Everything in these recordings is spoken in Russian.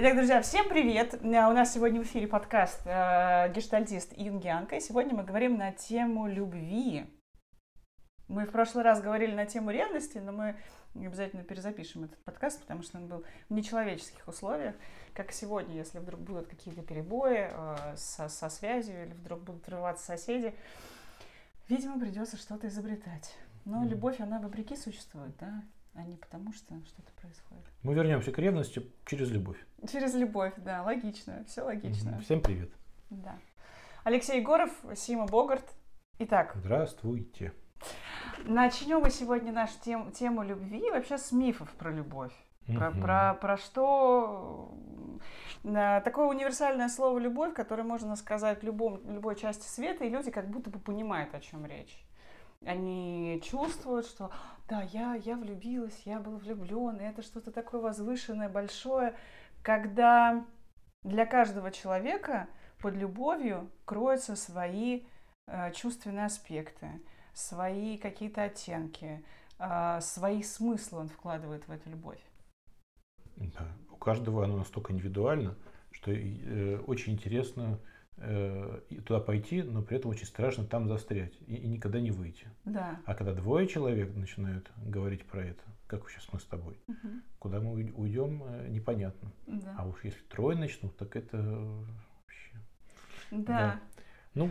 Итак, друзья, всем привет! Э, у нас сегодня в эфире подкаст э, гештальтист Ингянка, и сегодня мы говорим на тему любви. Мы в прошлый раз говорили на тему ревности, но мы обязательно перезапишем этот подкаст, потому что он был в нечеловеческих условиях, как сегодня, если вдруг будут какие-то перебои э, со, со связью или вдруг будут врываться соседи. Видимо, придется что-то изобретать. Но любовь, она вопреки существует, да? А не потому, что что-то происходит. Мы вернемся к ревности через любовь. Через любовь, да, логично, все логично. Всем привет. Да. Алексей Егоров, Сима Богарт. Итак. Здравствуйте. Начнем мы сегодня нашу тему, тему любви вообще с мифов про любовь. Про, угу. про, про что такое универсальное слово любовь, которое можно сказать любом, любой части света, и люди как будто бы понимают, о чем речь. Они чувствуют, что да, я, я влюбилась, я был влюблен, и это что-то такое возвышенное, большое, когда для каждого человека под любовью кроются свои э, чувственные аспекты, свои какие-то оттенки, э, свои смыслы он вкладывает в эту любовь. Да, у каждого оно настолько индивидуально, что э, очень интересно туда пойти, но при этом очень страшно там застрять и, и никогда не выйти. Да. А когда двое человек начинают говорить про это, как сейчас мы с тобой, угу. куда мы уйдем, э, непонятно. Да. А уж если трое начнут, так это вообще. Да. да. Ну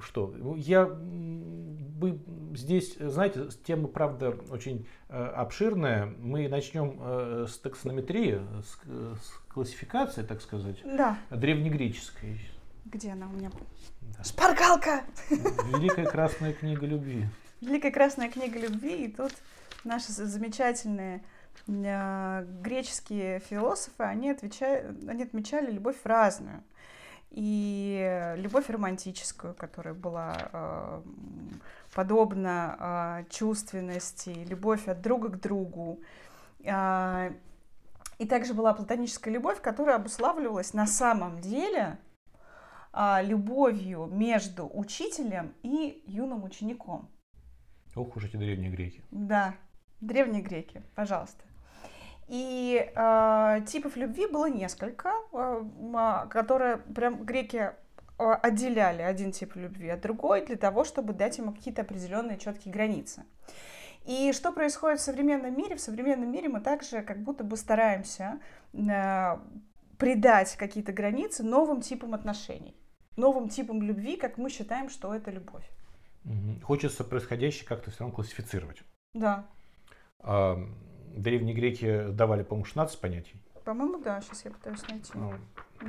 что, я бы здесь, знаете, тема, правда, очень э, обширная. Мы начнем э, с таксонометрии, с, с классификации, так сказать, да. древнегреческой. Где она у меня? Да. Шпаргалка! Великая красная книга любви. Великая красная книга любви. И тут наши замечательные э, греческие философы, они, отвечают, они отмечали любовь разную. И любовь романтическую, которая была э, подобна э, чувственности, любовь от друга к другу. Э, и также была платоническая любовь, которая обуславливалась на самом деле а, любовью между учителем и юным учеником. Ох уж эти древние греки. Да, древние греки, пожалуйста. И э, типов любви было несколько, э, которые прям греки отделяли один тип любви от другой для того, чтобы дать ему какие-то определенные четкие границы. И что происходит в современном мире? В современном мире мы также как будто бы стараемся э, придать какие-то границы новым типам отношений новым типом любви, как мы считаем, что это любовь. Хочется происходящее как-то все равно классифицировать. Да. А, древние греки давали, по-моему, 16 понятий. По-моему, да, сейчас я пытаюсь найти. Ну,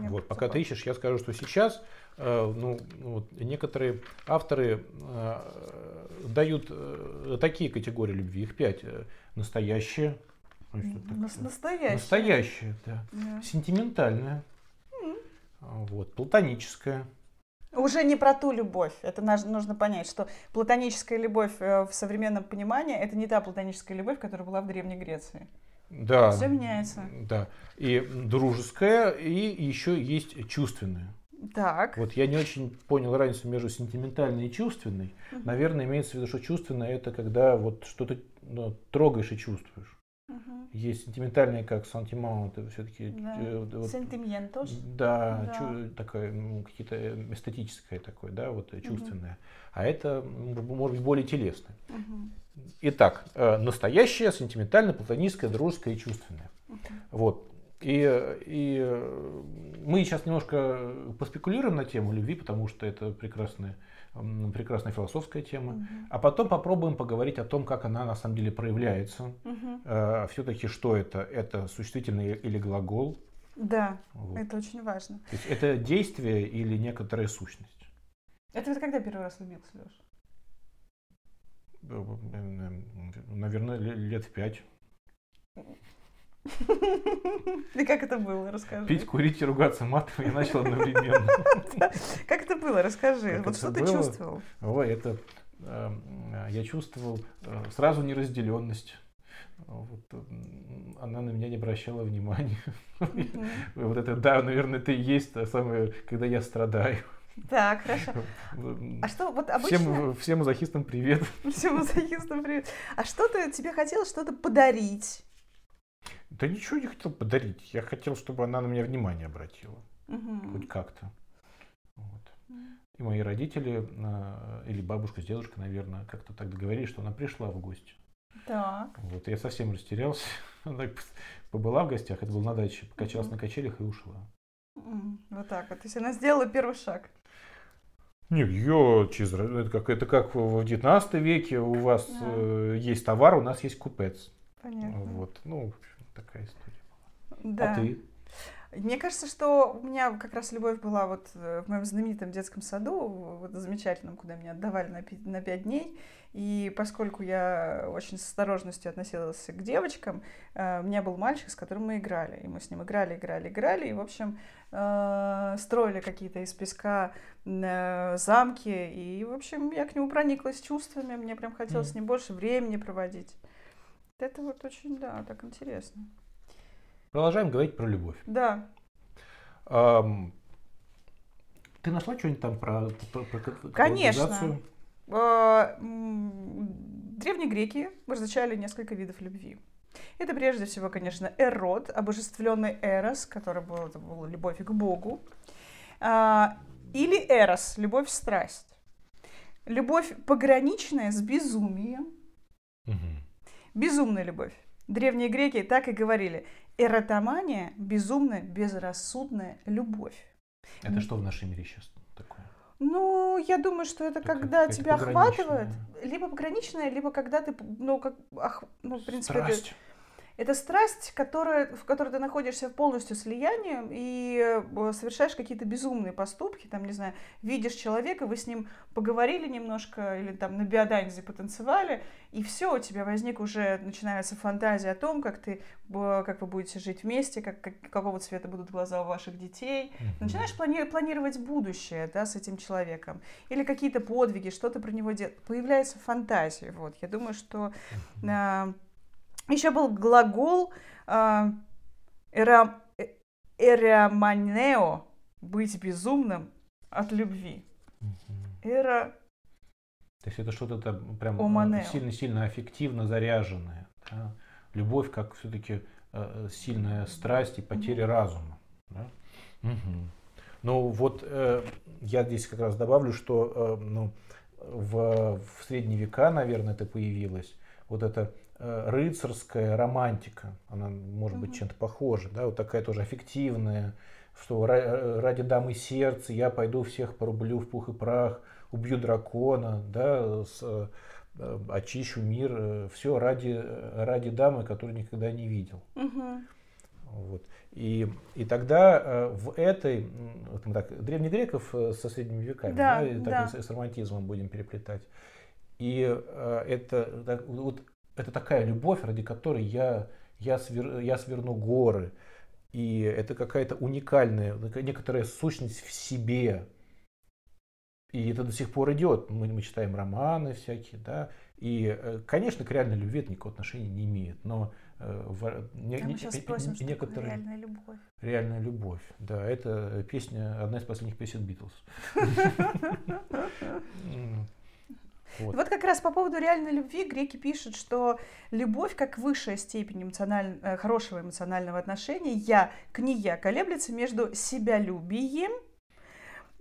вот, пока ты ищешь, я скажу, что сейчас э, ну, вот, некоторые авторы э, дают э, такие категории любви, их пять. Настоящее. Настоящее. Настоящее, да. да. Сентиментальное. Вот, платоническая. Уже не про ту любовь. Это нужно понять, что платоническая любовь э, в современном понимании это не та платоническая любовь, которая была в Древней Греции. Да. Все меняется. Да. И дружеская, и еще есть чувственная. Так. Вот я не очень понял разницу между сентиментальной и чувственной. Угу. Наверное, имеется в виду, что чувственное это когда вот что-то ну, трогаешь и чувствуешь. Угу. Есть сентиментальные, как сантимент, это все-таки... Да. Э, вот, Сентиментос. Да, да. Чу, такое, ну, какие-то э, эстетическое такое, да, вот чувственное. Угу. А это, может быть, более телесное. Угу. Итак, э, настоящее, сентиментальное, платоническое, дружеское и чувственное. Угу. Вот. И, и мы сейчас немножко поспекулируем на тему любви, потому что это прекрасная прекрасная философская тема. Угу. А потом попробуем поговорить о том, как она на самом деле проявляется. Угу. Э, все-таки что это? Это существительный или глагол? Да, вот. это очень важно. То есть это действие или некоторая сущность? Это ты когда первый раз влюбился, Леш? Наверное, лет в пять. И как это было? Расскажи. Пить, курить и ругаться матом я начал одновременно. Как это было? Расскажи. Вот что ты чувствовал? Ой, это эм, я чувствовал э, сразу неразделенность. Вот, она на меня не обращала внимания. Вот это, да, наверное, это и есть то самое, когда я страдаю. Так, хорошо. А что вот обычно... Всем, всем мазохистам привет. Всем мазохистам привет. А что ты, тебе хотелось что-то подарить? Да ничего не хотел подарить. Я хотел, чтобы она на меня внимание обратила. Угу. Хоть как-то. Вот. И мои родители, а, или бабушка с дедушкой, наверное, как-то так договорились, что она пришла в гости. Так. Вот, я совсем растерялся. Она побыла в гостях, это был на даче, покачалась угу. на качелях и ушла. Вот так вот. То есть она сделала первый шаг. Нет, ее через это как это как в 19 веке у вас да. э, есть товар, у нас есть купец. Понятно. Вот, ну, такая история была. Да. А ты? Мне кажется, что у меня как раз любовь была вот э, в моем знаменитом детском саду, вот замечательном, куда меня отдавали на, пи- на пять дней. И поскольку я очень с осторожностью относилась к девочкам, э, у меня был мальчик, с которым мы играли. И мы с ним играли, играли, играли. И, в общем, э, строили какие-то из песка замки. И, в общем, я к нему прониклась чувствами. Мне прям хотелось mm. с ним больше времени проводить. Это вот очень, да, так интересно. Продолжаем говорить про любовь. Да. Эм, ты нашла что-нибудь там про, про, про Конечно. А, древние греки различали несколько видов любви. Это прежде всего, конечно, эрот, обожествленный эрос, который был, это была любовь к Богу. А, или эрос, любовь страсть. Любовь пограничная с безумием. Угу. Безумная любовь. Древние греки так и говорили. Эротомания – безумная, безрассудная любовь. Это что в нашем мире сейчас такое? Ну, я думаю, что это, это когда тебя охватывает, либо пограничное, либо когда ты, ну, как, ах, ну, в принципе, Страсть. это это страсть, которая, в которой ты находишься в полностью слиянии и э, совершаешь какие-то безумные поступки, там, не знаю, видишь человека, вы с ним поговорили немножко или там на биоданзе потанцевали, и все, у тебя возник уже, начинается фантазия о том, как ты, как вы будете жить вместе, как, как, какого цвета будут глаза у ваших детей. Начинаешь плани- планировать будущее, да, с этим человеком. Или какие-то подвиги, что-то про него делать. Появляется фантазия, вот. Я думаю, что... Mm-hmm. Еще был глагол э, эра, эраманео, быть безумным от любви. Эра... То есть это что-то там прям сильно-сильно э, аффективно заряженное. Да? Любовь как все-таки э, сильная страсть и потеря разума. Да? Угу. Ну вот э, я здесь как раз добавлю, что э, ну, в, в средние века, наверное, это появилось. Вот это Э, рыцарская романтика, она может быть чем-то похожа, да, вот такая тоже аффективная, что э, ради дамы сердца я пойду всех порублю в пух и прах, убью дракона, да, с, э, очищу мир, все ради, ради дамы, которую никогда не видел. Угу. Вот. И, и тогда в этой, вот мы так, древних греков со средними веками, да, да, и да. Так, с, с романтизмом будем переплетать. И это так, вот это такая любовь, ради которой я, я, свер, я сверну горы. И это какая-то уникальная, некоторая сущность в себе. И это до сих пор идет. Мы, мы читаем романы всякие, да. И, э, конечно, к реальной любви это никакого отношения не имеет. Но э, в, не, а мы сейчас спросим, что некоторые... реальная любовь. Реальная любовь, да. Это песня, одна из последних песен Битлз. Вот. вот как раз по поводу реальной любви греки пишут, что любовь как высшая степень эмоциональ... Э, хорошего эмоционального отношения я к не я колеблется между себялюбием,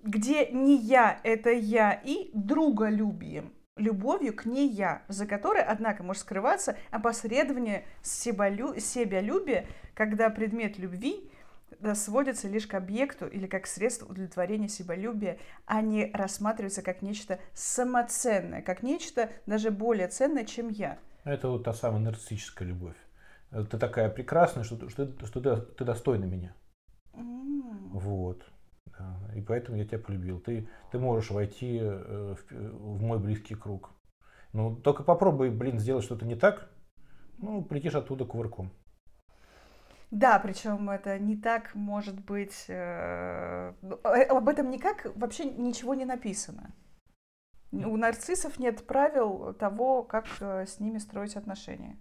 где не я это я, и друголюбием любовью к не я, за которой, однако, может скрываться опосредование себялю... себялюбия, когда предмет любви сводится лишь к объекту или как средство удовлетворения себялюбия, а не рассматривается как нечто самоценное, как нечто даже более ценное, чем я. Это вот та самая нарциссическая любовь. Ты такая прекрасная, что, что, что ты, ты достойна меня. Mm. Вот. Да. И поэтому я тебя полюбил. Ты, ты можешь войти э, в, в мой близкий круг. Ну, только попробуй, блин, сделать что-то не так, ну, прилетишь оттуда кувырком. Да, причем это не так может быть, э, ну, э, об этом никак вообще ничего не написано. У нарциссов нет правил того, как э, с ними строить отношения.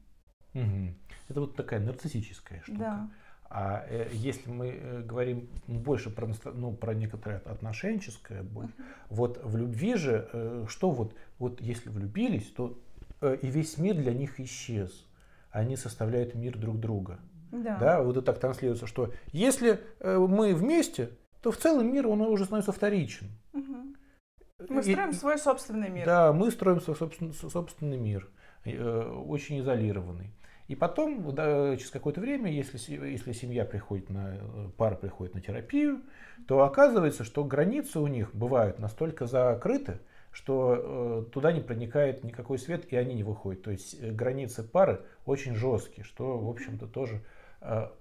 Угу. Это вот такая нарциссическая штука. Да. А э, если мы э, говорим больше про, ну, про некоторое отношенческое, uh-huh. вот в любви же, э, что вот, вот если влюбились, то э, и весь мир для них исчез. Они составляют мир друг друга. Да. да, вот это так транслируется, что если э, мы вместе, то в целом мир, он уже становится вторичен. Угу. Мы строим и, свой собственный мир. Да, мы строим свой собственный, собственный мир, э, очень изолированный. И потом, да, через какое-то время, если, если семья приходит на, пара приходит на терапию, то оказывается, что границы у них бывают настолько закрыты, что э, туда не проникает никакой свет, и они не выходят. То есть э, границы пары очень жесткие, что, в общем-то, тоже э,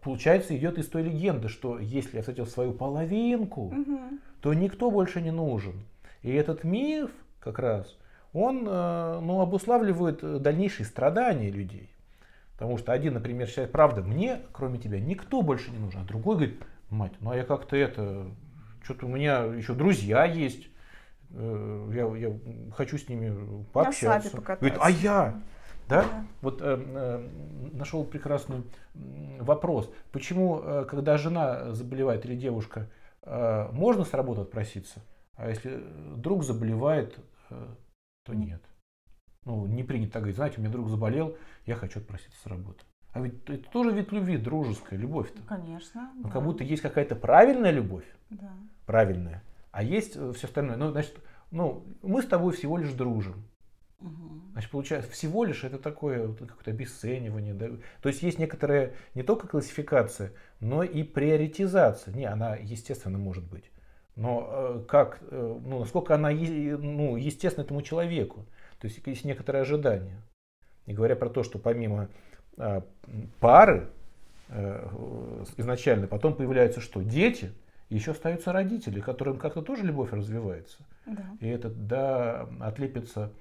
получается идет из той легенды, что если я встретил свою половинку, угу. то никто больше не нужен. И этот миф как раз, он э, ну, обуславливает дальнейшие страдания людей. Потому что один, например, считает, правда, мне, кроме тебя, никто больше не нужен. А другой говорит, мать, ну а я как-то это, что-то у меня еще друзья есть, э, я, я хочу с ними пообщаться. Говорит, а я? Да? да. Вот э, э, нашел прекрасный вопрос. Почему, э, когда жена заболевает или девушка, э, можно с работы отпроситься, а если друг заболевает, э, то нет? Ну, не принято так говорить, знаете, у меня друг заболел, я хочу отпроситься с работы. А ведь это тоже вид любви, дружеская любовь-то. Конечно. Но да. как будто есть какая-то правильная любовь. Да. Правильная. А есть э, все остальное. Ну, значит, ну, мы с тобой всего лишь дружим. Угу. Значит, получается, всего лишь это такое вот, какое-то обесценивание. Да? То есть есть некоторая не только классификация, но и приоритизация. Не, она, естественно, может быть. Но э, как, э, ну, насколько она ну, естественна этому человеку. То есть есть некоторые ожидания. Не говоря про то, что помимо э, пары э, изначально, потом появляются что? Дети, еще остаются родители, которым как-то тоже любовь развивается. Да. И это, да, отлепится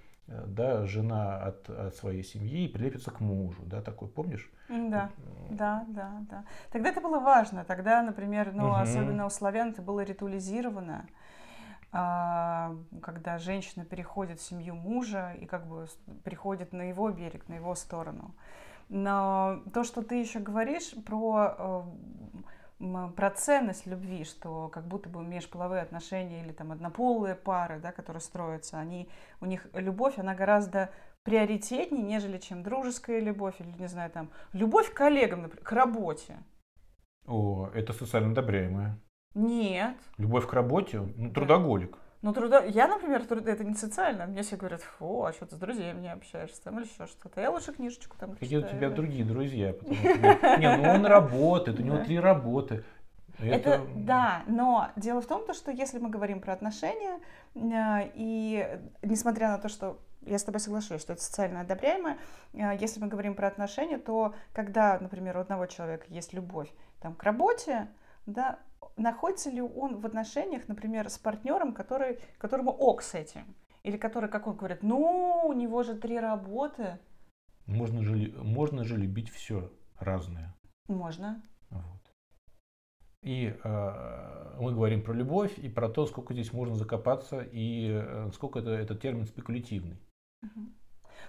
да, жена от, от своей семьи прилепится к мужу, да, такой, помнишь? Да, да, да, да. Тогда это было важно, тогда, например, ну, угу. особенно у славян это было ритуализировано. А, когда женщина переходит в семью мужа и как бы приходит на его берег, на его сторону. Но то, что ты еще говоришь про, э, про ценность любви, что как будто бы межполовые отношения или там однополые пары, да, которые строятся, они, у них любовь, она гораздо приоритетнее, нежели чем дружеская любовь или, не знаю, там, любовь к коллегам, например, к работе. О, это социально одобряемое. Нет. Любовь к работе? Ну, трудоголик. Ну, труда... Я, например, труд... это не социально. Мне все говорят, фу, а что ты с друзьями не общаешься там или еще что-то. Я лучше книжечку там Какие у тебя другие друзья? Не, ну он работает, у него три работы. Это... это да, но дело в том, что если мы говорим про отношения, э, и несмотря на то, что я с тобой соглашусь, что это социально одобряемое, э, если мы говорим про отношения, то когда, например, у одного человека есть любовь там, к работе, да, находится ли он в отношениях, например, с партнером, который, которому ок с этим? Или который, как он говорит, ну, у него же три работы. Можно же, можно же любить все разное. Можно. Вот. И э, мы говорим про любовь и про то, сколько здесь можно закопаться и э, сколько это, этот термин спекулятивный.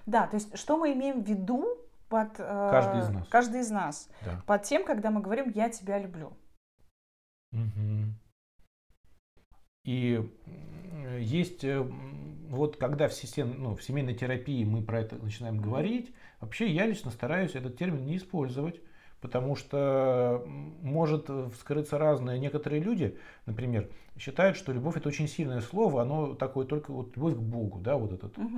Да, то есть что мы имеем в виду под э, каждый из нас, каждый из нас да. под тем, когда мы говорим «я тебя люблю». Угу. И есть, э, вот когда в, систем, ну, в семейной терапии мы про это начинаем говорить, вообще я лично стараюсь этот термин не использовать, потому что может вскрыться разное. Некоторые люди, например, считают, что любовь это очень сильное слово, оно такое только вот любовь к Богу, да, вот этот. Угу,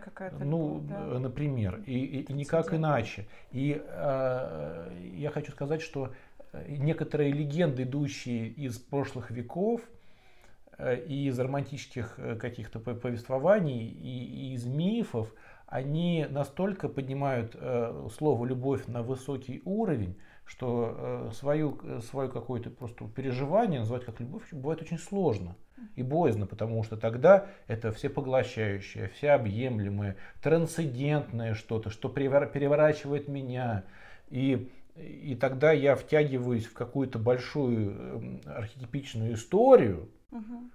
какая-то. Ну, да. например, и, и, и никак иначе. И э, я хочу сказать, что некоторые легенды, идущие из прошлых веков, э, и из романтических э, каких-то повествований, и, из мифов, они настолько поднимают э, слово «любовь» на высокий уровень, что свою, свое какое-то просто переживание назвать как любовь бывает очень сложно и боязно, потому что тогда это всепоглощающее, всеобъемлемое, трансцендентное что-то, что переворачивает меня. И и тогда я втягиваюсь в какую-то большую эм, архетипичную историю, угу.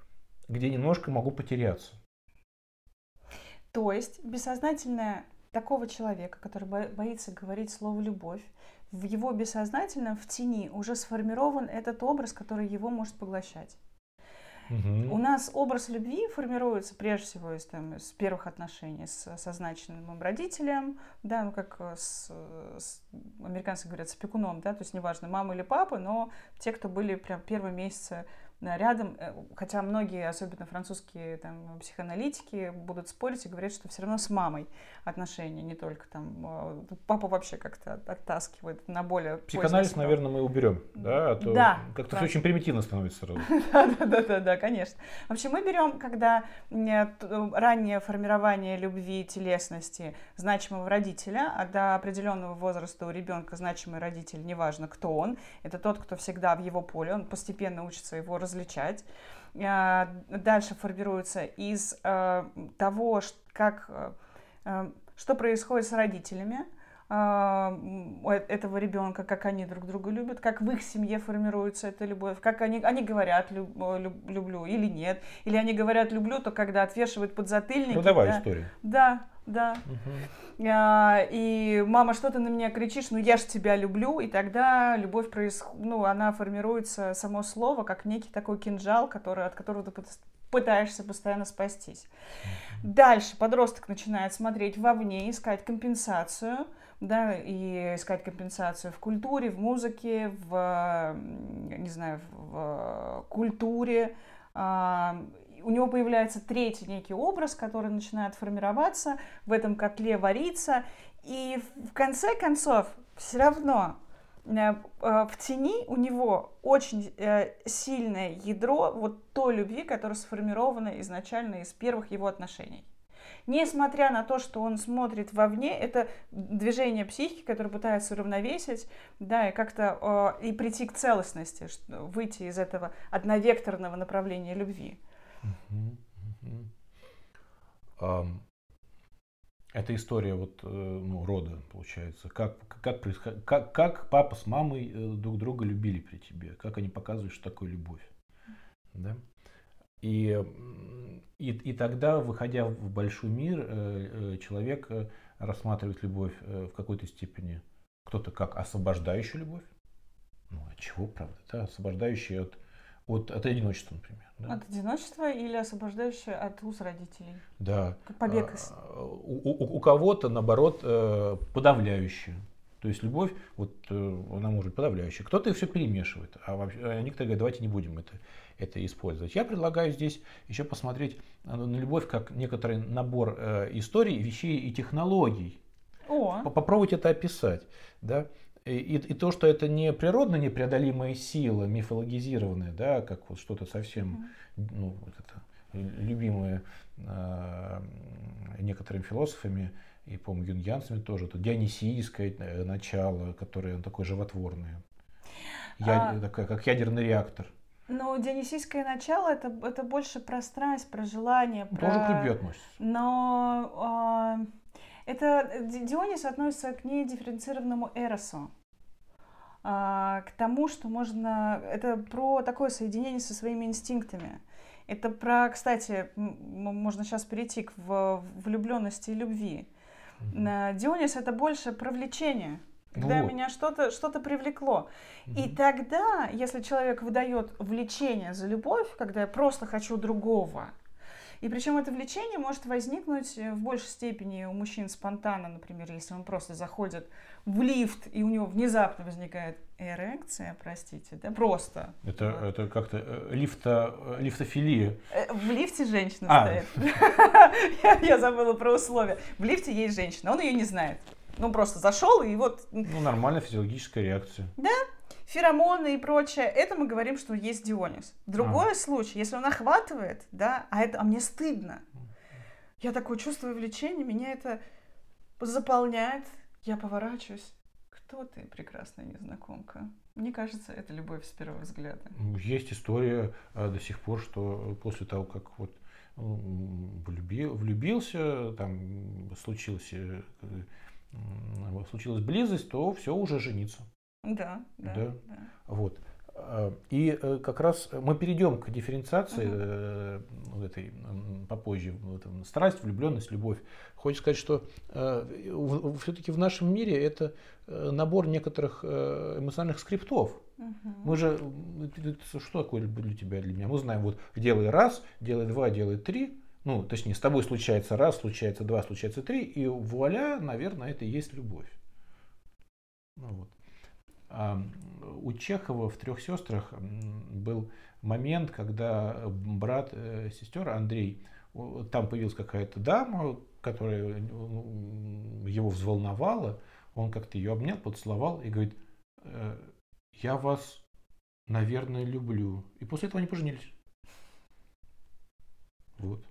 где немножко могу потеряться. То есть бессознательное такого человека, который боится говорить слово любовь, в его бессознательном, в тени уже сформирован этот образ, который его может поглощать. У нас образ любви формируется прежде всего из, там, с первых отношений с, со значимым родителем, да, ну как э, с, с американцы говорят, с опекуном, да, то есть неважно, мама или папа, но те, кто были прям первые месяцы рядом, э, хотя многие, особенно французские там, психоаналитики, будут спорить и говорят, что все равно с мамой отношения, не только там э, папа вообще как-то оттаскивает на более Психоанализ, наверное, мы уберем, да, а то да, как-то все очень примитивно становится сразу. Да, да, да, да, конечно. Вообще мы берем, когда раннее формирование любви, телесности значимого родителя, а до определенного возраста у ребенка значимый родитель, неважно кто он, это тот, кто всегда в его поле, он постепенно учится его различать. А, дальше формируется из э, того, как, э, э, что происходит с родителями, этого ребенка, как они друг друга любят, как в их семье формируется эта любовь, как они, они говорят люб, люб, люблю или нет, или они говорят люблю, то когда отвешивают подзатыльники. Ну давай да, историю. Да, да. Угу. А, и мама, что ты на меня кричишь, ну я ж тебя люблю, и тогда любовь происходит, ну она формируется само слово как некий такой кинжал, который от которого ты пытаешься постоянно спастись. Дальше подросток начинает смотреть вовне, искать компенсацию да, и искать компенсацию в культуре, в музыке, в, не знаю, в культуре. У него появляется третий некий образ, который начинает формироваться, в этом котле вариться, и в конце концов все равно э, э, в тени у него очень э, сильное ядро вот той любви, которая сформирована изначально из первых его отношений. Несмотря на то, что он смотрит вовне, это движение психики, которое пытается уравновесить, да, и как-то и прийти к целостности, выйти из этого одновекторного направления любви. Это история вот, э, ну, рода, получается. Как, как, как, как папа с мамой э, друг друга любили при тебе, как они показывают, что такое любовь. Да? И, и, и тогда, выходя в большой мир, э, человек рассматривает любовь в какой-то степени, кто-то как освобождающую любовь, ну, от чего, правда, да, освобождающая от, от, от одиночества, например. Да? От одиночества или освобождающая от уз родителей? Да. Как побег из... А, у, у, у кого-то, наоборот, подавляющая. То есть любовь, вот она может быть подавляющая. Кто-то все перемешивает, а, вообще, а некоторые говорят, давайте не будем это это использовать. Я предлагаю здесь еще посмотреть э, на любовь как некоторый набор э, историй, вещей и технологий. О. Попробовать это описать. Да? И, и то, что это не природно непреодолимая сила, мифологизированная, да, как вот что-то совсем ну, вот это, любимое э, некоторыми философами, и, по-моему, юнгианцами тоже, это дионисийское э, начало, которое такое животворное. Я, а... такое, как ядерный реактор. Ну, дионисийское начало это, это больше про страсть, про желание. Про... Тоже к любви относится. Но э, это Дионис относится к недифференцированному эросу. Э, к тому, что можно... Это про такое соединение со своими инстинктами. Это про, кстати, можно сейчас перейти к влюбленности и любви. Mm-hmm. Дионис это больше про влечение когда вот. меня что-то что привлекло. Угу. И тогда, если человек выдает влечение за любовь, когда я просто хочу другого, и причем это влечение может возникнуть в большей степени у мужчин спонтанно, например, если он просто заходит в лифт, и у него внезапно возникает эрекция, простите, да, просто. Это, вот. это как-то э, лифта, э, лифтофилия. Э, в лифте женщина а. стоит. Я забыла про условия. В лифте есть женщина, он ее не знает. Ну, просто зашел и вот... Ну, нормальная физиологическая реакция. Да, феромоны и прочее, это мы говорим, что есть Дионис. Другой а. случай, если он охватывает, да, а это, а мне стыдно. Я такое чувствую влечение, меня это заполняет. Я поворачиваюсь. Кто ты, прекрасная незнакомка? Мне кажется, это любовь с первого взгляда. Ну, есть история а, до сих пор, что после того, как вот влюбил, влюбился, там случилось э, случилась близость, то все уже жениться. Да, да. да. да. Вот. А, и э, как раз мы перейдем к дифференциации вот этой попозже. Вот, страсть, влюбленность, любовь. Хочется сказать, что э, все-таки в нашем мире это набор некоторых эмоциональных скриптов. Uh-huh. Мы же, что такое для тебя, для меня? Мы знаем, вот делай раз, делай два, делай три. Ну, точнее, с тобой случается раз, случается два, случается три, и вуаля, наверное, это и есть любовь. Ну, вот. У Чехова в трех сестрах был момент, когда брат э, сестер Андрей, там появилась какая-то дама, которая его взволновала, он как-то ее обнял, поцеловал и говорит, «Э, я вас, наверное, люблю. И после этого они поженились. Вот.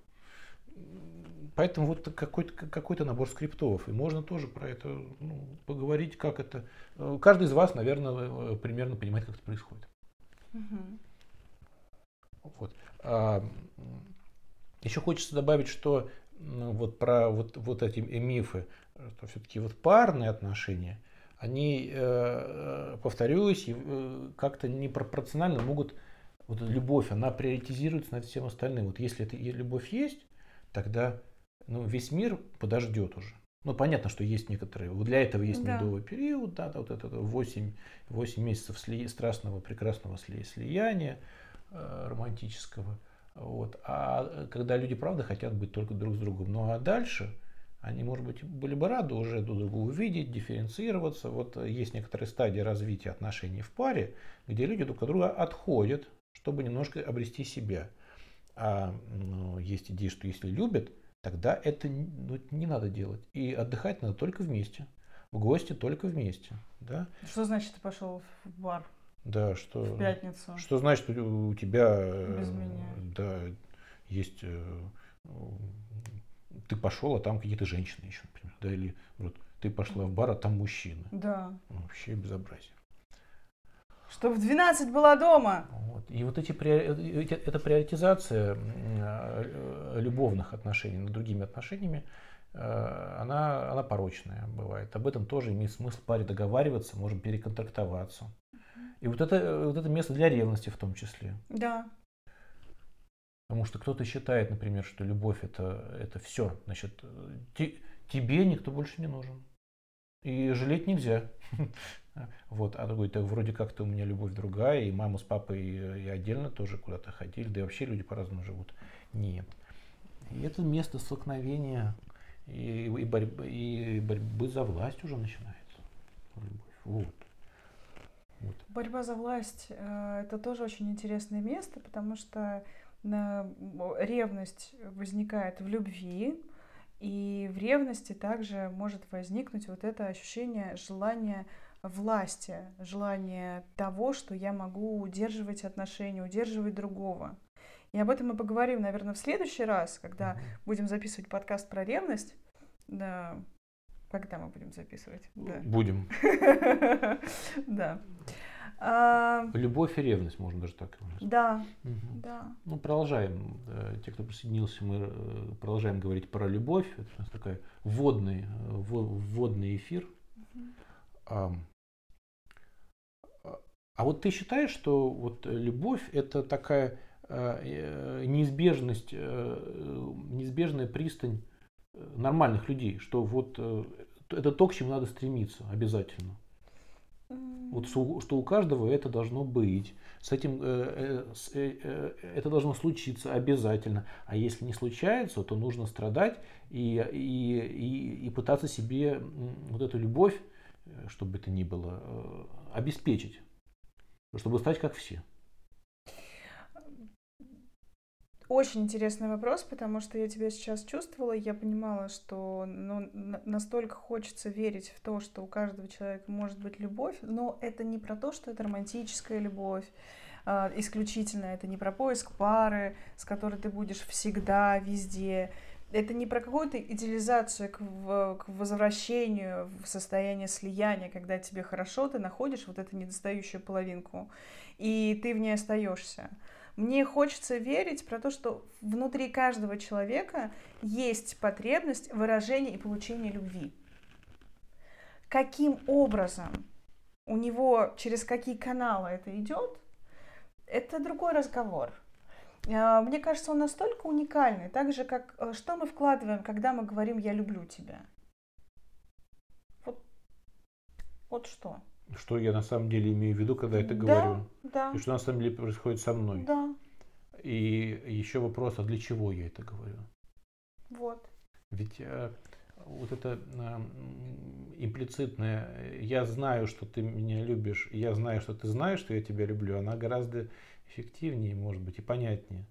Поэтому вот какой-то какой набор скриптов. И можно тоже про это ну, поговорить, как это. Э, каждый из вас, наверное, э, примерно понимает, как это происходит. Угу. Вот. А, еще хочется добавить, что ну, вот про вот, вот эти мифы, что все-таки вот парные отношения, они, э, повторюсь, как-то непропорционально могут, вот любовь, она приоритизируется над всем остальным. Вот если эта любовь есть, тогда ну, весь мир подождет уже. Ну, понятно, что есть некоторые, для этого есть да. медовый период, да, вот это 8, 8 месяцев сли, страстного, прекрасного сли, слияния э, романтического. Вот. А когда люди, правда, хотят быть только друг с другом. Ну, а дальше они, может быть, были бы рады уже друг друга увидеть, дифференцироваться. Вот есть некоторые стадии развития отношений в паре, где люди друг от друга отходят, чтобы немножко обрести себя. А ну, есть идея, что если любят, тогда это ну, не надо делать. И отдыхать надо только вместе. В гости только вместе. Да? Что значит ты пошел в бар? Да, что... В пятницу. Что значит у тебя... Без меня. Да, есть... Э, ты пошел, а там какие-то женщины еще, например. Да, или вот ты пошла в бар, а там мужчина. Да. Вообще безобразие. Что в 12 была дома. Вот. И вот эти, эта приоритизация э, любовных отношений над другими отношениями, э, она, она порочная бывает. Об этом тоже имеет смысл паре договариваться, можем переконтрактоваться. И вот это, вот это место для ревности в том числе. Да. Потому что кто-то считает, например, что любовь это, это все. Значит, те, тебе никто больше не нужен. И жалеть нельзя. Вот, а другой, так вроде как-то у меня любовь другая, и мама с папой и отдельно тоже куда-то ходили, да и вообще люди по-разному живут. Нет. И это место столкновения и, и, борьбы, и борьбы за власть уже начинается. Вот. Вот. Борьба за власть э, это тоже очень интересное место, потому что ревность возникает в любви, и в ревности также может возникнуть вот это ощущение желания власти, желание того, что я могу удерживать отношения, удерживать другого. И об этом мы поговорим, наверное, в следующий раз, когда будем записывать подкаст про ревность. Да. Когда мы будем записывать? Да. Будем. Да. А, Любовь и ревность, можно даже так сказать. Да, угу. да. Ну, продолжаем. Э, те, кто присоединился, мы э, продолжаем говорить про любовь. Это у нас такой вводный, э, вводный эфир. Угу. А вот ты считаешь, что вот любовь это такая э, э, неизбежность, э, неизбежная пристань нормальных людей, что вот это то, к чему надо стремиться обязательно. Вот что у каждого это должно быть. С этим это должно случиться обязательно. А если не случается, то нужно страдать и, и, и, и пытаться себе вот эту любовь, чтобы это ни было, обеспечить чтобы стать как все? Очень интересный вопрос, потому что я тебя сейчас чувствовала, я понимала, что ну, настолько хочется верить в то, что у каждого человека может быть любовь, но это не про то, что это романтическая любовь, э, исключительно, это не про поиск пары, с которой ты будешь всегда, везде, это не про какую-то идеализацию к, к возвращению в состояние слияния, когда тебе хорошо, ты находишь вот эту недостающую половинку, и ты в ней остаешься. Мне хочется верить про то, что внутри каждого человека есть потребность выражения и получения любви. Каким образом у него, через какие каналы это идет, это другой разговор. А, мне кажется, он настолько уникальный, так же, как э, что мы вкладываем, когда мы говорим «я люблю тебя». Вот, вот что. Что я на самом деле имею в виду, когда это говорю? Да. И что на самом деле происходит со мной? Да. И еще вопрос, а для чего я это говорю? Вот. Ведь э, вот это э, имплицитное «я знаю, что ты меня любишь, я знаю, что ты знаешь, что я тебя люблю», она гораздо эффективнее, может быть, и понятнее.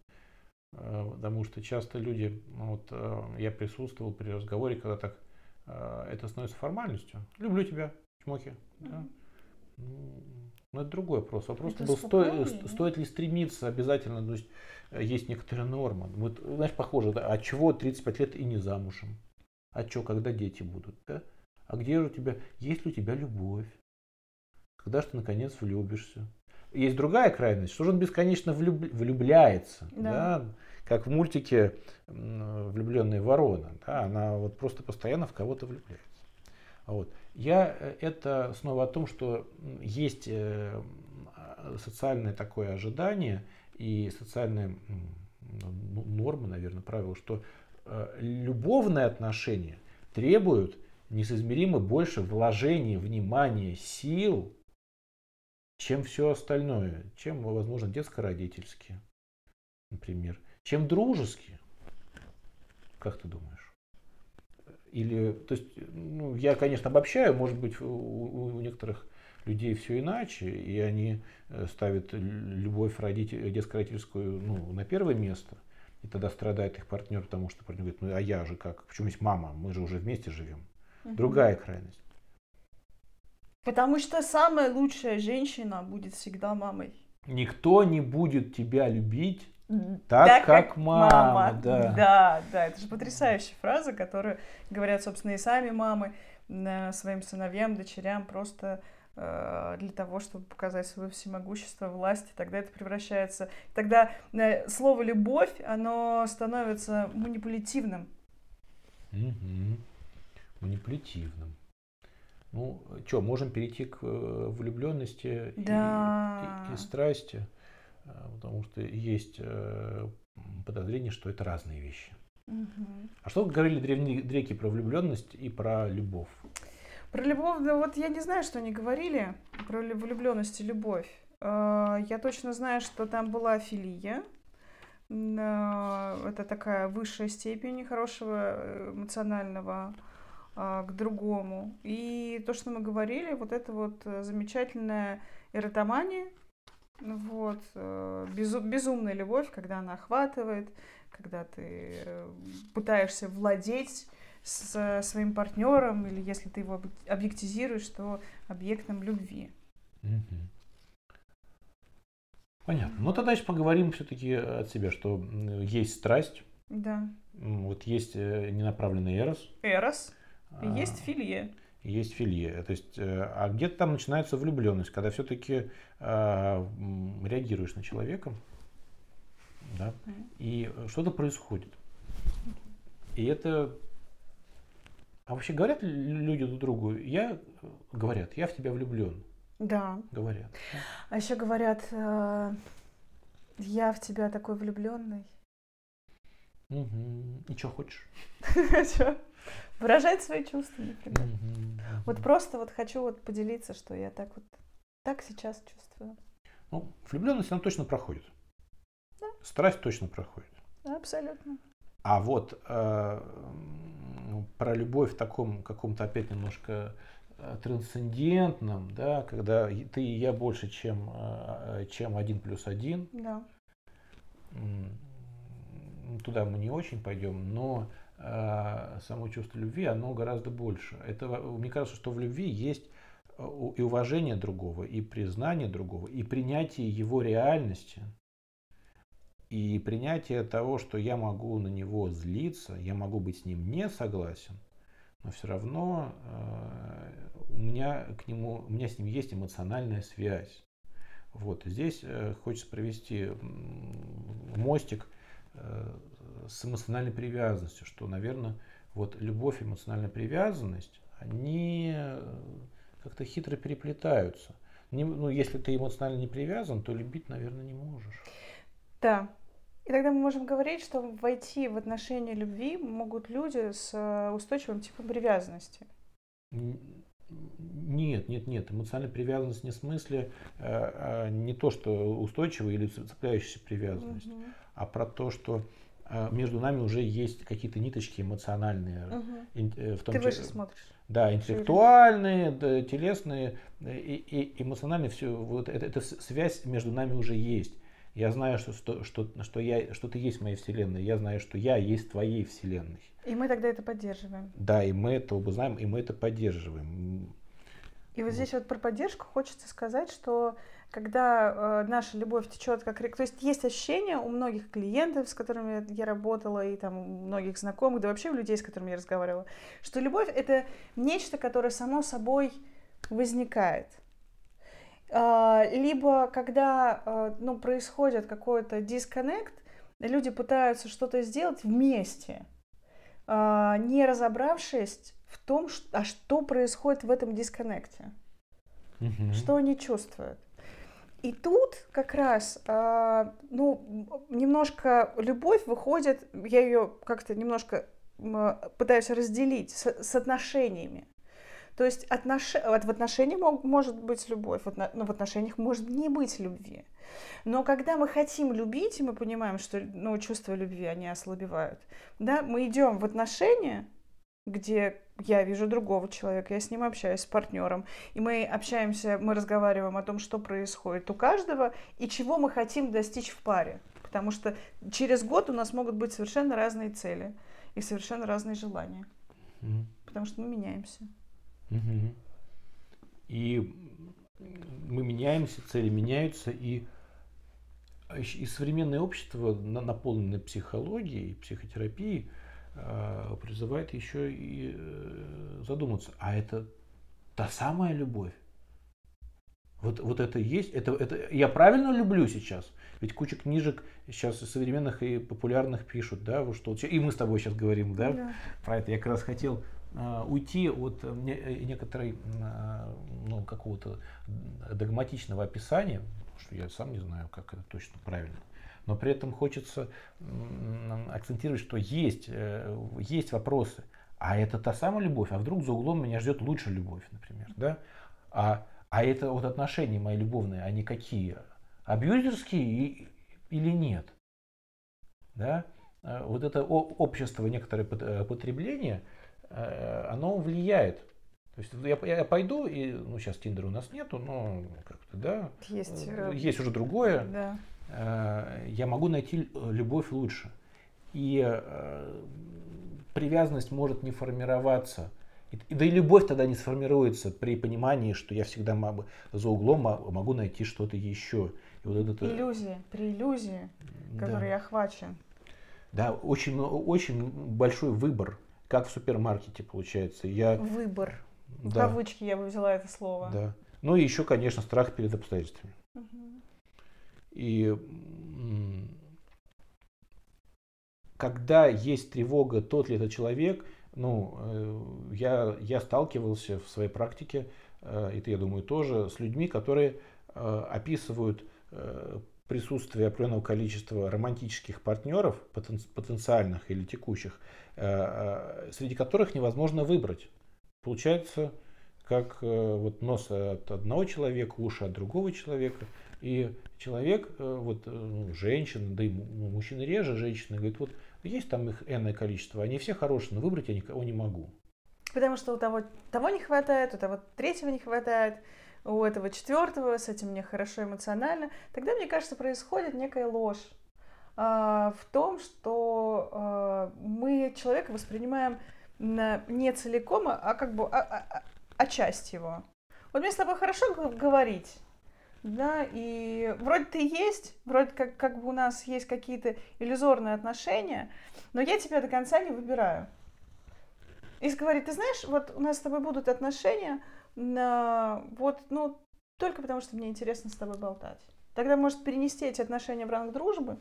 Э, потому что часто люди, ну вот э, я присутствовал при разговоре, когда так э, это становится формальностью. Люблю тебя, чмоки. Да? Ну, это другой вопрос. Вопрос это был, сто, стоит ли стремиться обязательно, то есть есть некоторая норма. Вот, знаешь, похоже, да, а чего 35 лет и не замужем? А что, когда дети будут? Да? А где же у тебя, есть ли у тебя любовь? Когда же ты наконец влюбишься? Есть другая крайность, что он бесконечно влюб... влюбляется, да. да, как в мультике «Влюбленная ворона», да, она вот просто постоянно в кого-то влюбляется. Вот. Я э, это снова о том, что есть э, социальное такое ожидание и социальная ну, норма, наверное, правило, что э, любовные отношения требуют несоизмеримо больше вложения, внимания, сил, чем все остальное, чем, возможно, детско-родительские, например, чем дружеские. Как ты думаешь? Или, то есть, ну, я, конечно, обобщаю, может быть, у, у некоторых людей все иначе, и они э, ставят любовь родитель, детско-родительскую ну, на первое место, и тогда страдает их партнер, потому что партнер говорит, ну а я же как, почему есть мама, мы же уже вместе живем. Другая крайность. Потому что самая лучшая женщина будет всегда мамой. Никто не будет тебя любить так, так как, как мама. мама. Да. да, да, это же потрясающая фраза, которую говорят, собственно, и сами мамы своим сыновьям, дочерям, просто э, для того, чтобы показать свое всемогущество, власть, и тогда это превращается... Тогда э, слово «любовь», оно становится манипулятивным. Угу. Манипулятивным. Ну, что, можем перейти к э, влюбленности да. и, и, и страсти, э, потому что есть э, подозрение, что это разные вещи. Угу. А что говорили древние греки про влюбленность и про любовь? Про любовь, да вот я не знаю, что они говорили про влюбленность и любовь. Я точно знаю, что там была филия. Это такая высшая степень хорошего эмоционального к другому. И то, что мы говорили, вот это вот э, замечательная эротомания, вот, э, безу, безумная любовь, когда она охватывает, когда ты э, пытаешься владеть с своим партнером, или если ты его объектизируешь, то объектом любви. Понятно. Ну тогда еще поговорим все-таки от себя, что есть страсть. Да. Вот есть ненаправленный эрос. Эрос. Есть филье. Есть филье. То есть, э, а где-то там начинается влюбленность, когда все-таки э, реагируешь на человека, да, и что-то происходит. И это... А вообще говорят люди друг другу, я, говорят, я в тебя влюблен. Да. Говорят. А еще говорят, э, я в тебя такой влюбленный. Угу. И что хочешь? Выражать свои чувства, например. Вот просто вот хочу вот поделиться, что я так вот так сейчас чувствую. Ну, влюбленность, она точно проходит. Да. Страсть точно проходит. Абсолютно. А вот э, про любовь в таком каком-то опять немножко э, трансцендентном, да, когда ты и я больше, чем, э, чем один плюс один. Да. Туда мы не очень пойдем, но Э, само чувство любви, оно гораздо больше. Это, мне кажется, что в любви есть э, и уважение другого, и признание другого, и принятие его реальности, и принятие того, что я могу на него злиться, я могу быть с ним не согласен, но все равно э, у меня к нему, у меня с ним есть эмоциональная связь. Вот здесь хочется провести мостик с эмоциональной привязанностью, что, наверное, вот любовь и эмоциональная привязанность, они э, как-то хитро переплетаются. Не, ну, если ты эмоционально не привязан, то любить, наверное, не можешь. Да. И тогда мы можем говорить, что войти в отношения любви могут люди с э, устойчивым типом привязанности. Нет, нет, нет. Эмоциональная привязанность не в смысле э, э, не то, что устойчивая или цепляющаяся привязанность, угу. а про то, что между нами уже есть какие-то ниточки эмоциональные. Угу. В том Ты выше смотришь. Да, интеллектуальные, да, телесные и, и эмоциональные. Все, вот это, эта связь между нами уже есть. Я знаю, что, что, что, что, я, что ты есть в моей вселенной. Я знаю, что я есть в твоей вселенной. И мы тогда это поддерживаем. Да, и мы это оба знаем, и мы это поддерживаем. И вот, здесь вот про поддержку хочется сказать, что когда э, наша любовь течет как река, то есть есть ощущение у многих клиентов, с которыми я работала, и там у многих знакомых, да вообще у людей, с которыми я разговаривала, что любовь это нечто, которое само собой возникает. Э, либо когда э, ну, происходит какой-то дисконнект, люди пытаются что-то сделать вместе, э, не разобравшись в том, а что происходит в этом дисконнекте, угу. что они чувствуют. И тут как раз, э, ну, немножко любовь выходит, я ее как-то немножко пытаюсь разделить с, с отношениями. То есть отнош... в отношениях может быть любовь, но ну, в отношениях может не быть любви. Но когда мы хотим любить, и мы понимаем, что ну, чувства любви, они ослабевают, да, мы идем в отношения, где я вижу другого человека, я с ним общаюсь, с партнером, и мы общаемся, мы разговариваем о том, что происходит у каждого и чего мы хотим достичь в паре. Потому что через год у нас могут быть совершенно разные цели и совершенно разные желания. Mm-hmm. Потому что мы меняемся. Mm-hmm. И мы меняемся, цели меняются, и, и современное общество, наполненное психологией, психотерапией, призывает еще и э, задуматься, а это та самая любовь? Вот, вот это есть, это, это я правильно люблю сейчас? Ведь куча книжек сейчас современных и популярных пишут, да, что и мы с тобой сейчас говорим, да, да. про это. Я как раз хотел э, уйти от э, некоторой э, ну, какого-то догматичного описания, потому что я сам не знаю, как это точно правильно но при этом хочется акцентировать, что есть, э, есть вопросы. А это та самая любовь, а вдруг за углом меня ждет лучше любовь, например, да? А, а это вот отношения мои любовные, они какие? Абьюзерские или нет? Да? Э, вот это общество, некоторое э, потребление, оно влияет. То есть я, я пойду, и ну, сейчас Тиндера у нас нету, но как-то, да, есть, есть уже другое. Да. Э, я могу найти э, любовь лучше. И э, привязанность может не формироваться. да и любовь тогда не сформируется при понимании, что я всегда могу, за углом могу найти что-то еще. И вот это... Иллюзия, при иллюзии, которой да. охвачен. Да, очень, очень большой выбор, как в супермаркете получается. Я... Выбор. Да. В кавычки я бы взяла это слово. Да. Ну и еще, конечно, страх перед обстоятельствами. Угу. И когда есть тревога, тот ли это человек, ну, э, я, я сталкивался в своей практике, э, это я думаю тоже, с людьми, которые э, описывают присутствие определенного количества романтических партнеров, потенциальных или текущих, среди которых невозможно выбрать. Получается, как вот нос от одного человека, уши от другого человека – и человек, э, вот э, ну, женщина, да и ну, мужчины реже, женщины говорит, вот есть там их энное количество, они все хорошие, но выбрать я никого не могу. Потому что у того, того не хватает, у того третьего не хватает, у этого четвертого, с этим мне хорошо эмоционально. Тогда, мне кажется, происходит некая ложь э, в том, что э, мы человека воспринимаем не целиком, а как бы а, а, а, а часть его. Вот мне с тобой хорошо говорить, да, и вроде ты есть, вроде как, как бы у нас есть какие-то иллюзорные отношения, но я тебя до конца не выбираю. И говорит, ты знаешь, вот у нас с тобой будут отношения, на, вот, ну, только потому что мне интересно с тобой болтать. Тогда может перенести эти отношения в ранг дружбы.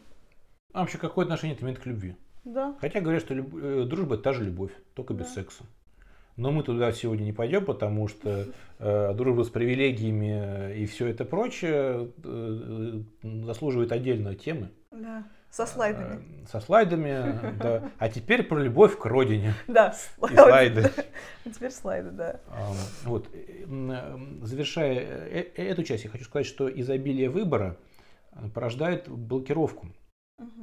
А вообще, какое отношение это имеет к любви? Да. Хотя говорят, что люб... Э, дружба это та же любовь, только без да. секса. Но мы туда сегодня не пойдем, потому что э, дружба с привилегиями и все это прочее э, заслуживает отдельной темы. Да. Со слайдами. Э, со слайдами, да. А теперь про любовь к родине. Да, слайды. А теперь слайды, да. Вот. Завершая э, э, эту часть, я хочу сказать, что изобилие выбора порождает блокировку.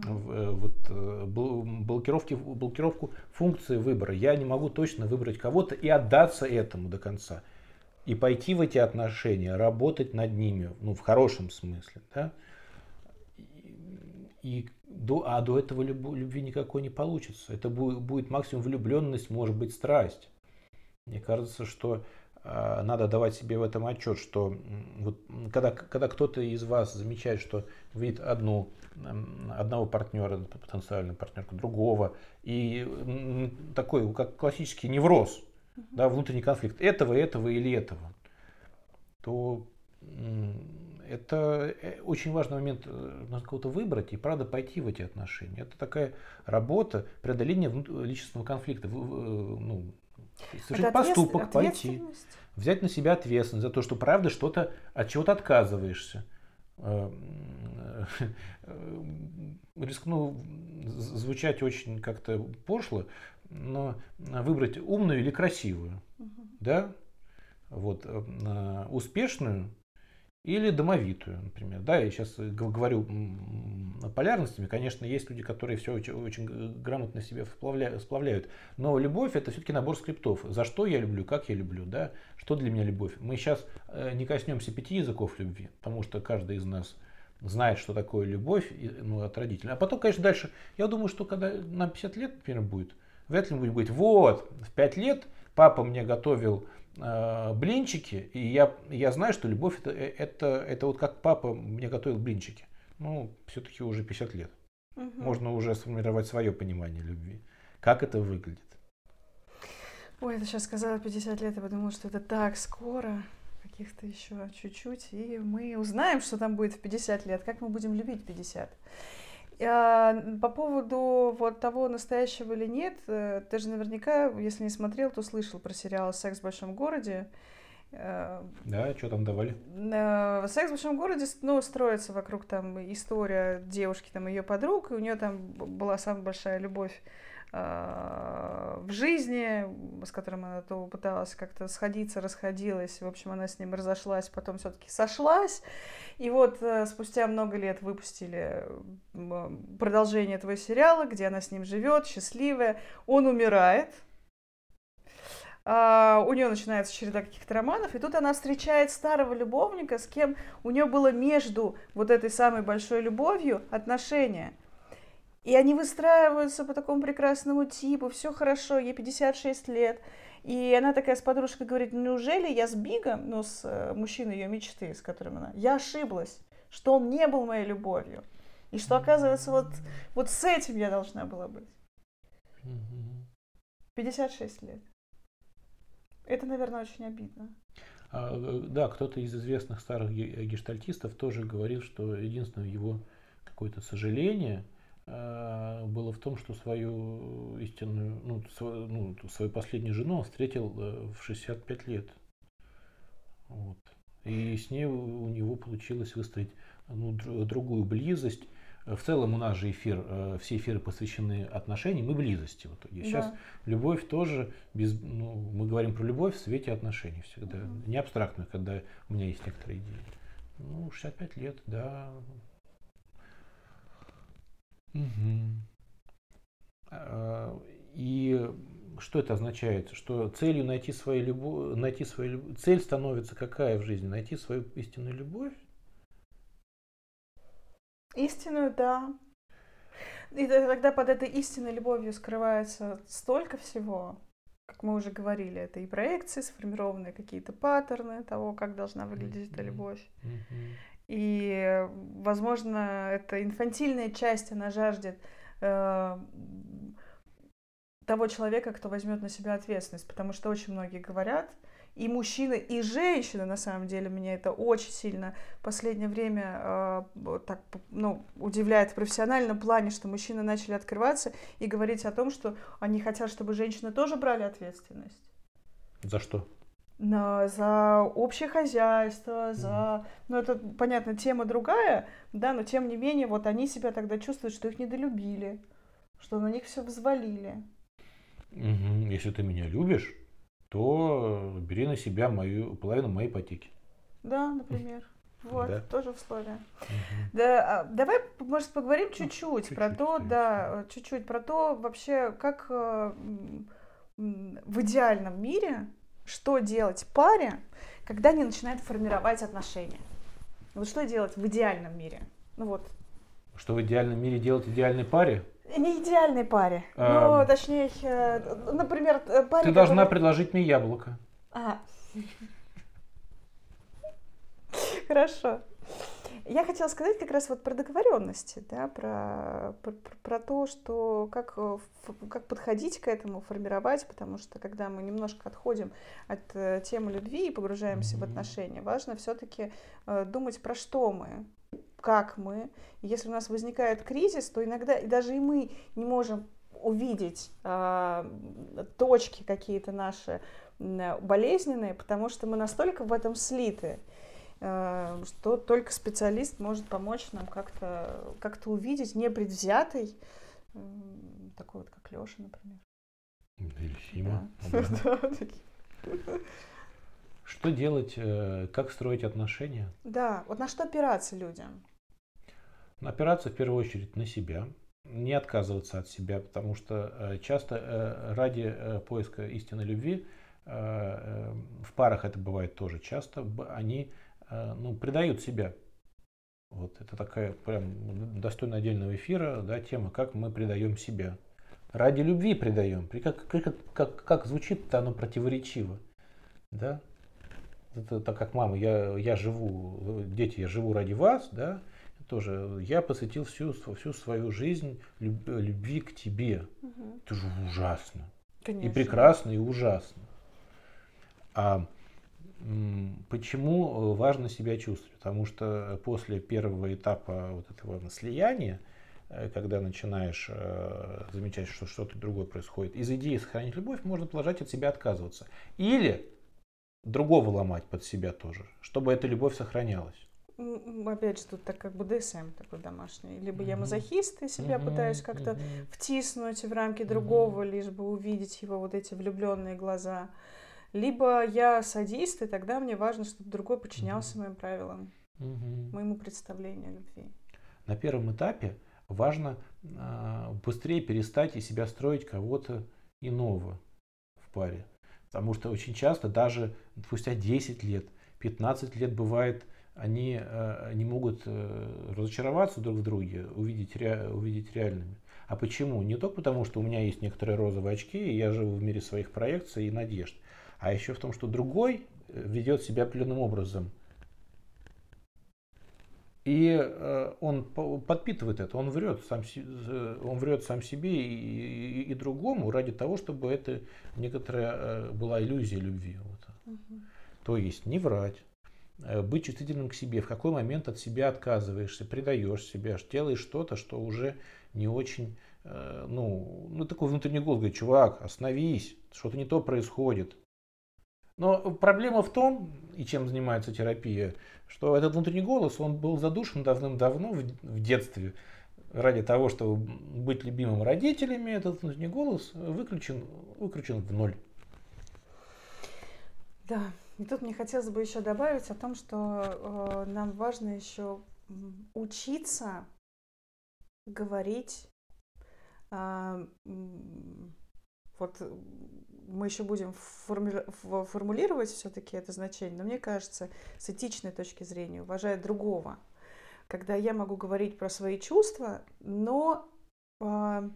Вот, блокировки, блокировку функции выбора. Я не могу точно выбрать кого-то и отдаться этому до конца. И пойти в эти отношения, работать над ними, ну, в хорошем смысле. Да? И до, а до этого любви никакой не получится. Это будет, будет максимум влюбленность, может быть страсть. Мне кажется, что э, надо давать себе в этом отчет, что вот, когда, когда кто-то из вас замечает, что видит одну, одного партнера, потенциальную партнерку, другого, и такой, как классический невроз, да, внутренний конфликт этого, этого или этого, то это э, очень важный момент, э, надо кого-то выбрать и, правда, пойти в эти отношения. Это такая работа преодоления личностного конфликта. Э, ну, совершить это поступок, пойти. Взять на себя ответственность за то, что, правда, что-то от чего-то отказываешься. Рискну звучать очень как-то пошло, но выбрать умную или красивую, угу. да, вот, успешную или домовитую, например. Да, я сейчас говорю полярностями. Конечно, есть люди, которые все очень, очень грамотно себе сплавляют. Но любовь это все-таки набор скриптов. За что я люблю, как я люблю, да, что для меня любовь. Мы сейчас э, не коснемся пяти языков любви, потому что каждый из нас знает, что такое любовь ну, от родителей. А потом, конечно, дальше, я думаю, что когда нам 50 лет, например, будет, вряд ли будет говорить, вот, в 5 лет папа мне готовил э, блинчики, и я, я знаю, что любовь это, это, это вот как папа мне готовил блинчики. Ну, все-таки уже 50 лет. Угу. Можно уже сформировать свое понимание любви. Как это выглядит? Ой, это сейчас сказала 50 лет, я подумала, что это так скоро, каких-то еще чуть-чуть, и мы узнаем, что там будет в 50 лет, как мы будем любить 50. А, по поводу вот того, настоящего или нет, э, ты же наверняка, если не смотрел, то слышал про сериал «Секс в большом городе». Э, да, что там давали? Э, «Секс в большом городе» ну, строится вокруг там история девушки, там ее подруг, и у нее там была самая большая любовь в жизни, с которым она то пыталась как-то сходиться, расходилась. В общем, она с ним разошлась, потом все-таки сошлась. И вот э, спустя много лет выпустили продолжение этого сериала, где она с ним живет, счастливая. Он умирает. Uh, у нее начинается череда каких-то романов, и тут она встречает старого любовника, с кем у нее было между вот этой самой большой любовью отношения. И они выстраиваются по такому прекрасному типу, все хорошо, ей 56 лет. И она такая с подружкой говорит, неужели я с Бигом, ну, с э, мужчиной ее мечты, с которым она, я ошиблась, что он не был моей любовью. И что, оказывается, вот, вот с этим я должна была быть. 56 лет. Это, наверное, очень обидно. А, э, да, кто-то из известных старых гештальтистов тоже говорил, что единственное его какое-то сожаление – Э, было в том, что свою истинную, ну, свою, ну, свою последнюю жену он встретил э, в 65 лет. Вот. И с ней у него получилось выстроить ну, другую близость. В целом у нас же эфир, э, все эфиры посвящены отношениям и близости. Вот. И сейчас да. любовь тоже, без, ну, мы говорим про любовь в свете отношений всегда. Угу. Не абстрактно, когда у меня есть некоторые идеи. Ну, 65 лет, да, Угу. И что это означает? Что целью найти свою любовь, найти свою цель становится какая в жизни? Найти свою истинную любовь? Истинную, да. И тогда под этой истинной любовью скрывается столько всего, как мы уже говорили, это и проекции, сформированные какие-то паттерны того, как должна выглядеть эта любовь. Mm-hmm. И, возможно, эта инфантильная часть, она жаждет э, того человека, кто возьмет на себя ответственность, потому что очень многие говорят, и мужчины, и женщины, на самом деле, меня это очень сильно в последнее время э, так, ну, удивляет в профессиональном плане, что мужчины начали открываться и говорить о том, что они хотят, чтобы женщины тоже брали ответственность. За что? На, за общее хозяйство, за... Ну, это, понятно, тема другая, да, но тем не менее, вот они себя тогда чувствуют, что их недолюбили, что на них все взвалили. Угу. Если ты меня любишь, то бери на себя мою половину моей ипотеки. Да, например. Вот, да. тоже условие. Угу. Да, а, давай, может, поговорим чуть-чуть про то, да, чуть-чуть про то вообще, как э, в идеальном мире что делать паре, когда они начинают формировать отношения. Вот что делать в идеальном мире? Ну вот. Что в идеальном мире делать идеальной паре? Не идеальной паре. А, ну, точнее, э, например, паре. Ты которая... должна предложить мне яблоко. А. Хорошо. Я хотела сказать как раз вот про договоренности, да, про, про, про то, что как, э, как подходить к этому, формировать, потому что когда мы немножко отходим от э, темы любви и погружаемся mm-hmm. в отношения, важно все-таки э, думать, про что мы, как мы. если у нас возникает кризис, то иногда и даже и мы не можем увидеть э, точки какие-то наши болезненные, потому что мы настолько в этом слиты. Э, что только специалист может помочь нам как-то как увидеть непредвзятый, такой вот как Леша, например. Или Сима. Что делать, э, как строить отношения? Да, вот на что опираться людям? Опираться в первую очередь на себя, не отказываться от себя, потому что э, часто ради поиска истинной любви в парах это бывает тоже часто, они ну, предают себя. Вот это такая прям достойная отдельного эфира, да, тема, как мы предаем себя. Ради любви предаем. Как, как, как, как звучит-то оно противоречиво. Да? Это так как мама, я, я живу, дети, я живу ради вас, да, тоже я посвятил всю, всю свою жизнь любви к тебе. Угу. Это же ужасно. Конечно. И прекрасно, и ужасно. А Почему э, важно себя чувствовать? Потому что после первого этапа вот этого слияния, э, когда начинаешь э, замечать, что что-то другое происходит, из идеи сохранить любовь можно продолжать от себя отказываться. Или другого ломать под себя тоже, чтобы эта любовь сохранялась. Опять же, тут так как бы ДСМ такой домашний. Либо я мазохист и себя пытаюсь как-то втиснуть в рамки другого, лишь бы увидеть его вот эти влюбленные глаза либо я садист, и тогда мне важно, чтобы другой подчинялся моим правилам, моему представлению о любви. На первом этапе важно э, быстрее перестать из себя строить кого-то иного в паре. Потому что очень часто, даже спустя 10 лет, 15 лет бывает, они э, не могут э, разочароваться друг в друге, увидеть, ре, увидеть реальными. А почему? Не только потому, что у меня есть некоторые розовые очки, и я живу в мире своих проекций и надежд, а еще в том, что другой э, ведет себя определенным образом. И э, он подпитывает это, он врет сам, он врет сам себе и, и, и другому ради того, чтобы это некоторая э, была иллюзия любви. Вот. Угу. То есть не врать, быть чувствительным к себе, в какой момент от себя отказываешься, предаешь себя, делаешь что-то, что уже не очень, ну, ну такой внутренний голос говорит, чувак, остановись, что-то не то происходит, но проблема в том, и чем занимается терапия, что этот внутренний голос, он был задушен давным-давно в, детстве. Ради того, чтобы быть любимым родителями, этот внутренний голос выключен, выключен в ноль. Да, и тут мне хотелось бы еще добавить о том, что э, нам важно еще учиться говорить э, вот мы еще будем форми- формулировать все-таки это значение, но мне кажется, с этичной точки зрения, уважая другого, когда я могу говорить про свои чувства, но э,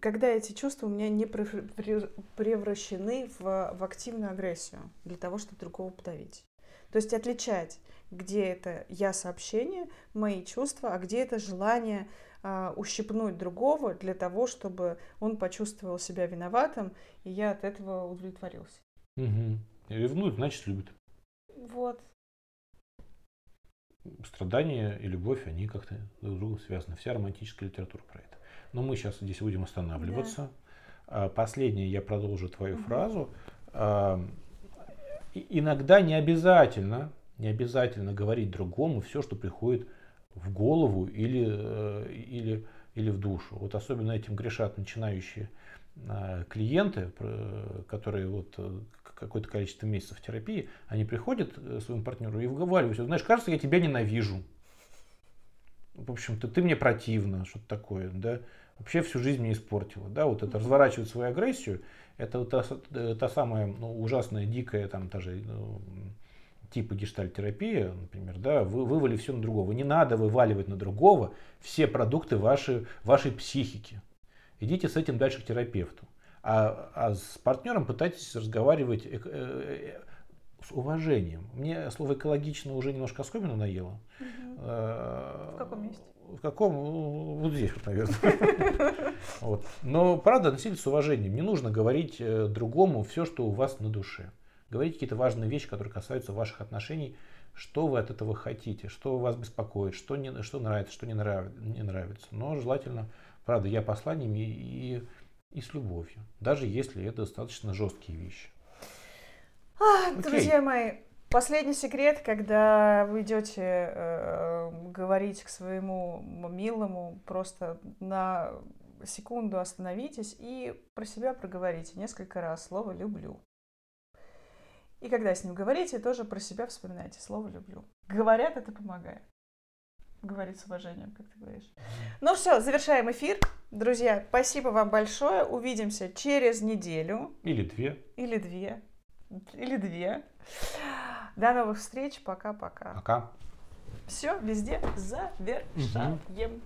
когда эти чувства у меня не превращены в, в активную агрессию для того, чтобы другого подавить. То есть отличать, где это я сообщение, мои чувства, а где это желание ущипнуть другого для того, чтобы он почувствовал себя виноватым, и я от этого удовлетворился. Угу. Ревнует, значит, любит. Вот. Страдания и любовь, они как-то друг с другом связаны. Вся романтическая литература про это. Но мы сейчас здесь будем останавливаться. Да. Последнее, я продолжу твою угу. фразу. иногда не обязательно, не обязательно говорить другому все, что приходит в голову или, э, или, или в душу. Вот особенно этим грешат начинающие а, клиенты, которые вот э, какое-то количество месяцев терапии, они приходят э, своему партнеру и вговариваются, знаешь, кажется, я тебя ненавижу. В общем-то, ты мне противно, что-то такое, да. Вообще всю жизнь мне испортила, да, вот это разворачивать свою агрессию, это та, та самая ну, ужасная, дикая, там, даже ну, типа гештальтерапия, например, да, вы вывали все на другого. Не надо вываливать на другого все продукты вашей, вашей психики. Идите с этим дальше к терапевту. А, а с партнером пытайтесь разговаривать э, э, с уважением. Мне слово экологично уже немножко особенно наело. Угу. В каком месте? В каком? Вот здесь, вот, наверное. вот. Но правда, относитесь с уважением. Не нужно говорить э, другому все, что у вас на душе. Говорите какие-то важные вещи, которые касаются ваших отношений. Что вы от этого хотите, что вас беспокоит, что, не, что нравится, что не, нрав, не нравится. Но желательно, правда, я посланиями и, и, с любовью. Даже если это достаточно жесткие вещи. А, друзья мои, последний секрет, когда вы идете э, говорить к своему милому, просто на секунду остановитесь и про себя проговорите несколько раз слово «люблю». И когда с ним говорите, тоже про себя вспоминайте слово «люблю». Говорят, это помогает. Говорить с уважением, как ты говоришь. Ну все, завершаем эфир. Друзья, спасибо вам большое. Увидимся через неделю. Или две. Или две. Или две. До новых встреч. Пока-пока. Пока. Все, везде завершаем. Угу.